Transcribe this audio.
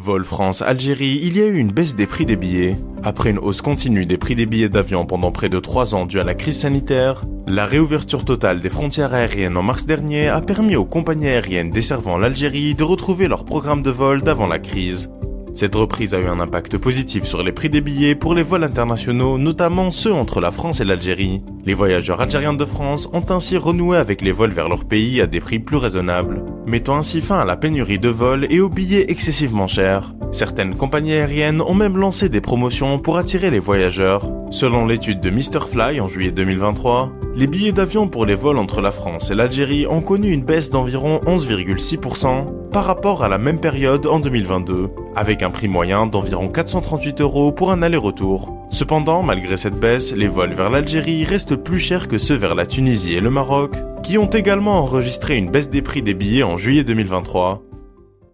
Vol France-Algérie, il y a eu une baisse des prix des billets. Après une hausse continue des prix des billets d'avion pendant près de 3 ans due à la crise sanitaire, la réouverture totale des frontières aériennes en mars dernier a permis aux compagnies aériennes desservant l'Algérie de retrouver leur programme de vol d'avant la crise. Cette reprise a eu un impact positif sur les prix des billets pour les vols internationaux, notamment ceux entre la France et l'Algérie. Les voyageurs algériens de France ont ainsi renoué avec les vols vers leur pays à des prix plus raisonnables, mettant ainsi fin à la pénurie de vols et aux billets excessivement chers. Certaines compagnies aériennes ont même lancé des promotions pour attirer les voyageurs. Selon l'étude de Mr Fly en juillet 2023, les billets d'avion pour les vols entre la France et l'Algérie ont connu une baisse d'environ 11,6% par rapport à la même période en 2022, avec un prix moyen d'environ 438 euros pour un aller-retour. Cependant, malgré cette baisse, les vols vers l'Algérie restent plus chers que ceux vers la Tunisie et le Maroc, qui ont également enregistré une baisse des prix des billets en juillet 2023.